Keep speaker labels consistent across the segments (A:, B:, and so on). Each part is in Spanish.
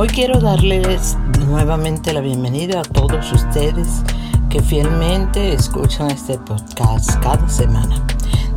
A: Hoy quiero darles nuevamente la bienvenida a todos ustedes que fielmente escuchan este podcast cada semana.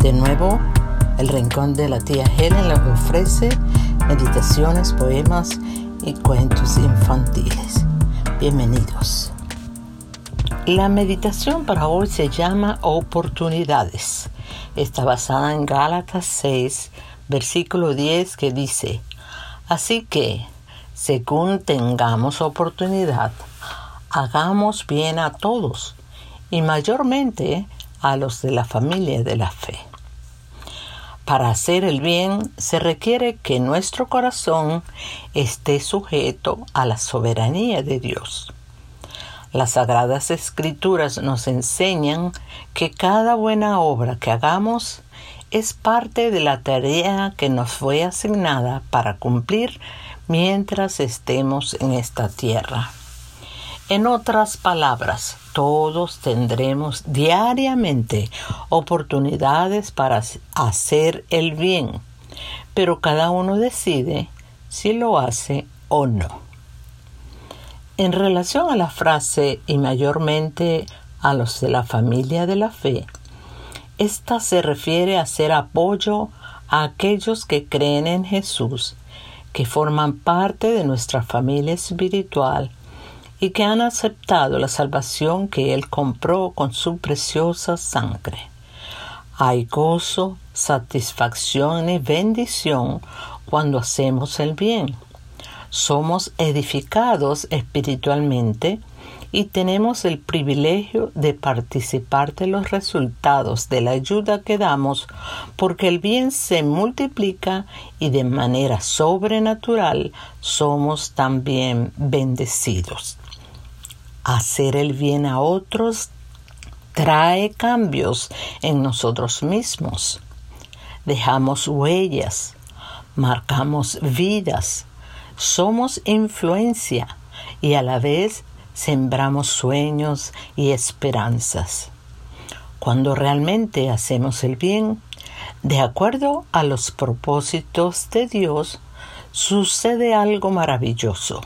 A: De nuevo, el Rincón de la Tía Helen les ofrece meditaciones, poemas y cuentos infantiles. Bienvenidos. La meditación para hoy se llama Oportunidades. Está basada en Gálatas 6, versículo 10 que dice, Así que, según tengamos oportunidad, hagamos bien a todos y mayormente a los de la familia de la fe. Para hacer el bien se requiere que nuestro corazón esté sujeto a la soberanía de Dios. Las sagradas escrituras nos enseñan que cada buena obra que hagamos es parte de la tarea que nos fue asignada para cumplir mientras estemos en esta tierra. En otras palabras, todos tendremos diariamente oportunidades para hacer el bien, pero cada uno decide si lo hace o no. En relación a la frase y mayormente a los de la familia de la fe, esta se refiere a ser apoyo a aquellos que creen en Jesús que forman parte de nuestra familia espiritual y que han aceptado la salvación que Él compró con su preciosa sangre. Hay gozo, satisfacción y bendición cuando hacemos el bien. Somos edificados espiritualmente y tenemos el privilegio de participar de los resultados de la ayuda que damos porque el bien se multiplica y de manera sobrenatural somos también bendecidos. Hacer el bien a otros trae cambios en nosotros mismos. Dejamos huellas, marcamos vidas, somos influencia y a la vez sembramos sueños y esperanzas. Cuando realmente hacemos el bien, de acuerdo a los propósitos de Dios, sucede algo maravilloso.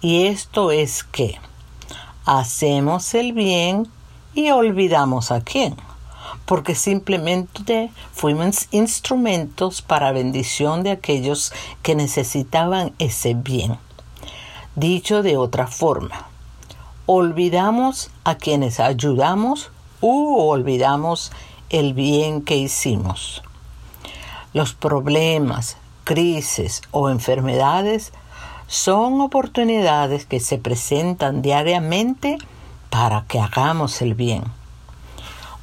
A: Y esto es que hacemos el bien y olvidamos a quién, porque simplemente fuimos instrumentos para bendición de aquellos que necesitaban ese bien. Dicho de otra forma, olvidamos a quienes ayudamos u olvidamos el bien que hicimos. Los problemas, crisis o enfermedades son oportunidades que se presentan diariamente para que hagamos el bien.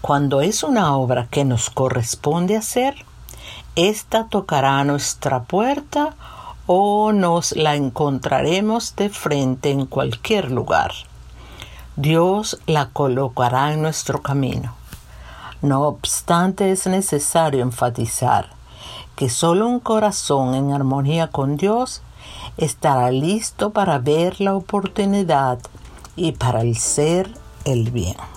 A: Cuando es una obra que nos corresponde hacer, ésta tocará nuestra puerta o nos la encontraremos de frente en cualquier lugar. Dios la colocará en nuestro camino. No obstante, es necesario enfatizar que solo un corazón en armonía con Dios estará listo para ver la oportunidad y para hacer el bien.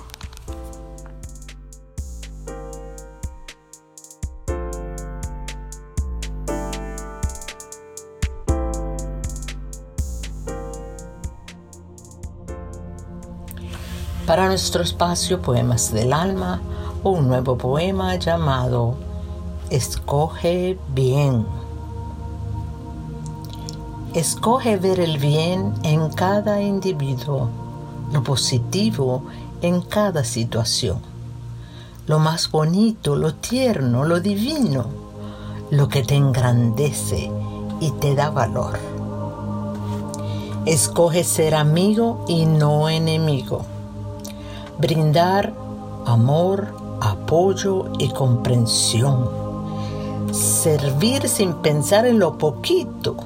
A: Para nuestro espacio Poemas del Alma, un nuevo poema llamado Escoge bien. Escoge ver el bien en cada individuo, lo positivo en cada situación, lo más bonito, lo tierno, lo divino, lo que te engrandece y te da valor. Escoge ser amigo y no enemigo brindar amor, apoyo y comprensión, servir sin pensar en lo poquito,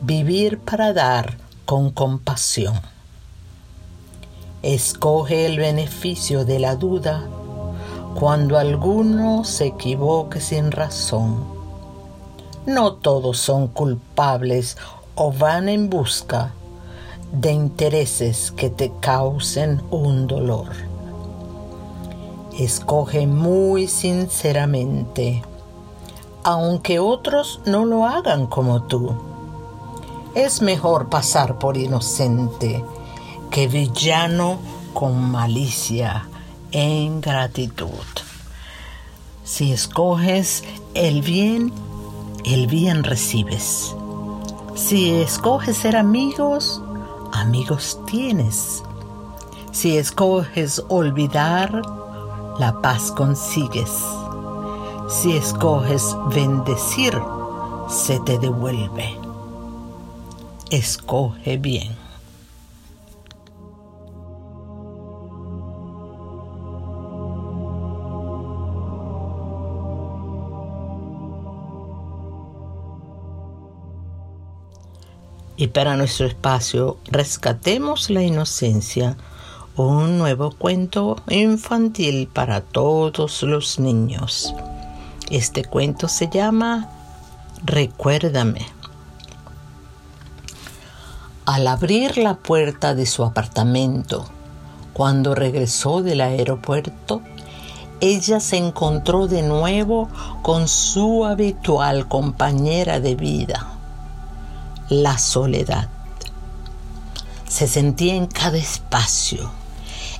A: vivir para dar con compasión. Escoge el beneficio de la duda cuando alguno se equivoque sin razón. No todos son culpables o van en busca de intereses que te causen un dolor. Escoge muy sinceramente, aunque otros no lo hagan como tú. Es mejor pasar por inocente que villano con malicia e ingratitud. Si escoges el bien, el bien recibes. Si escoges ser amigos, amigos tienes. Si escoges olvidar, la paz consigues. Si escoges bendecir, se te devuelve escoge bien. Y para nuestro espacio, rescatemos la inocencia, un nuevo cuento infantil para todos los niños. Este cuento se llama Recuérdame. Al abrir la puerta de su apartamento, cuando regresó del aeropuerto, ella se encontró de nuevo con su habitual compañera de vida, la soledad. Se sentía en cada espacio,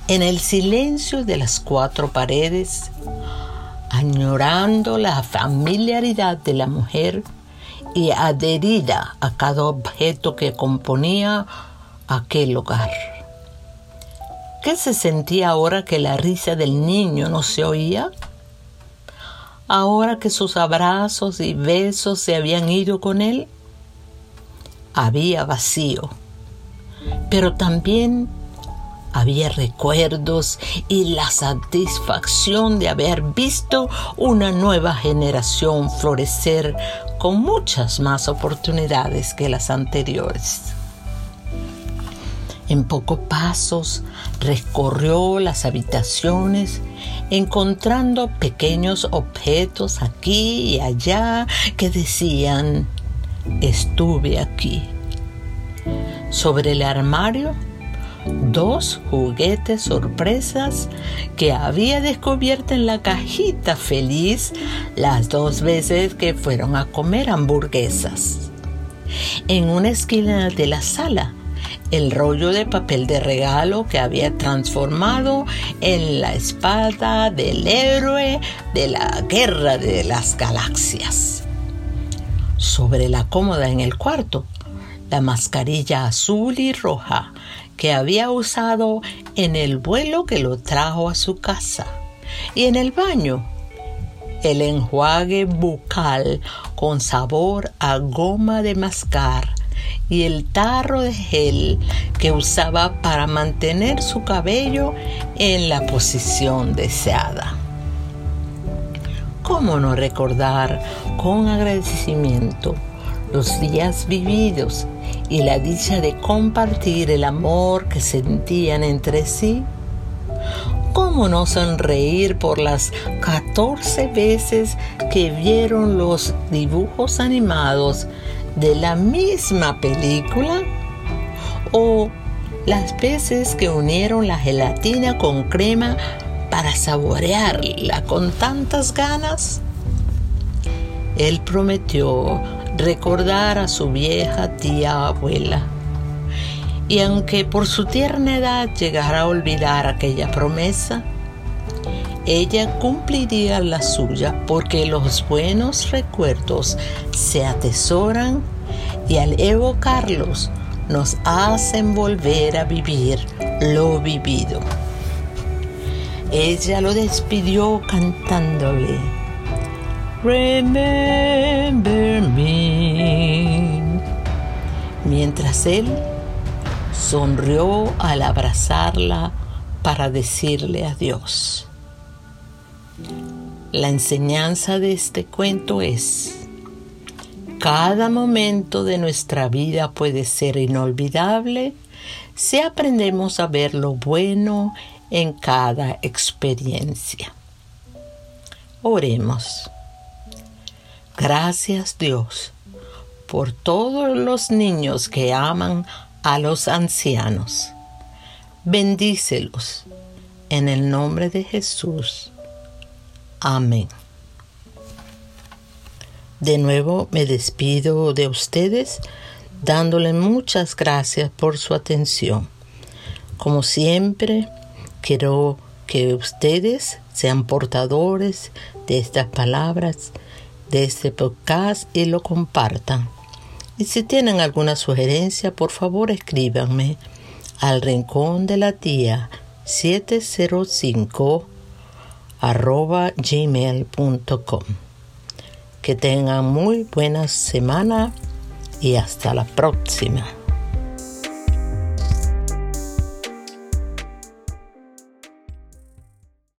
A: en el silencio de las cuatro paredes, añorando la familiaridad de la mujer y adherida a cada objeto que componía aquel hogar. ¿Qué se sentía ahora que la risa del niño no se oía? Ahora que sus abrazos y besos se habían ido con él, había vacío, pero también había recuerdos y la satisfacción de haber visto una nueva generación florecer con muchas más oportunidades que las anteriores. En pocos pasos recorrió las habitaciones encontrando pequeños objetos aquí y allá que decían, estuve aquí. Sobre el armario, dos juguetes sorpresas que había descubierto en la cajita feliz las dos veces que fueron a comer hamburguesas. En una esquina de la sala, el rollo de papel de regalo que había transformado en la espada del héroe de la guerra de las galaxias. Sobre la cómoda en el cuarto, la mascarilla azul y roja que había usado en el vuelo que lo trajo a su casa. Y en el baño, el enjuague bucal con sabor a goma de mascar y el tarro de gel que usaba para mantener su cabello en la posición deseada. ¿Cómo no recordar con agradecimiento los días vividos y la dicha de compartir el amor que sentían entre sí? ¿Cómo no sonreír por las 14 veces que vieron los dibujos animados de la misma película? ¿O las veces que unieron la gelatina con crema para saborearla con tantas ganas? Él prometió recordar a su vieja tía abuela y aunque por su tierna edad llegara a olvidar aquella promesa, ella cumpliría la suya porque los buenos recuerdos se atesoran y al evocarlos nos hacen volver a vivir lo vivido. Ella lo despidió cantándole, Remember me, mientras él sonrió al abrazarla para decirle adiós. La enseñanza de este cuento es, cada momento de nuestra vida puede ser inolvidable si aprendemos a ver lo bueno en cada experiencia. Oremos. Gracias Dios por todos los niños que aman a los ancianos. Bendícelos en el nombre de Jesús. Amén. De nuevo me despido de ustedes dándole muchas gracias por su atención. Como siempre, quiero que ustedes sean portadores de estas palabras, de este podcast y lo compartan. Y si tienen alguna sugerencia, por favor escríbanme al rincón de la tía 705 arroba gmail.com. Que tengan muy buena semana y hasta la próxima.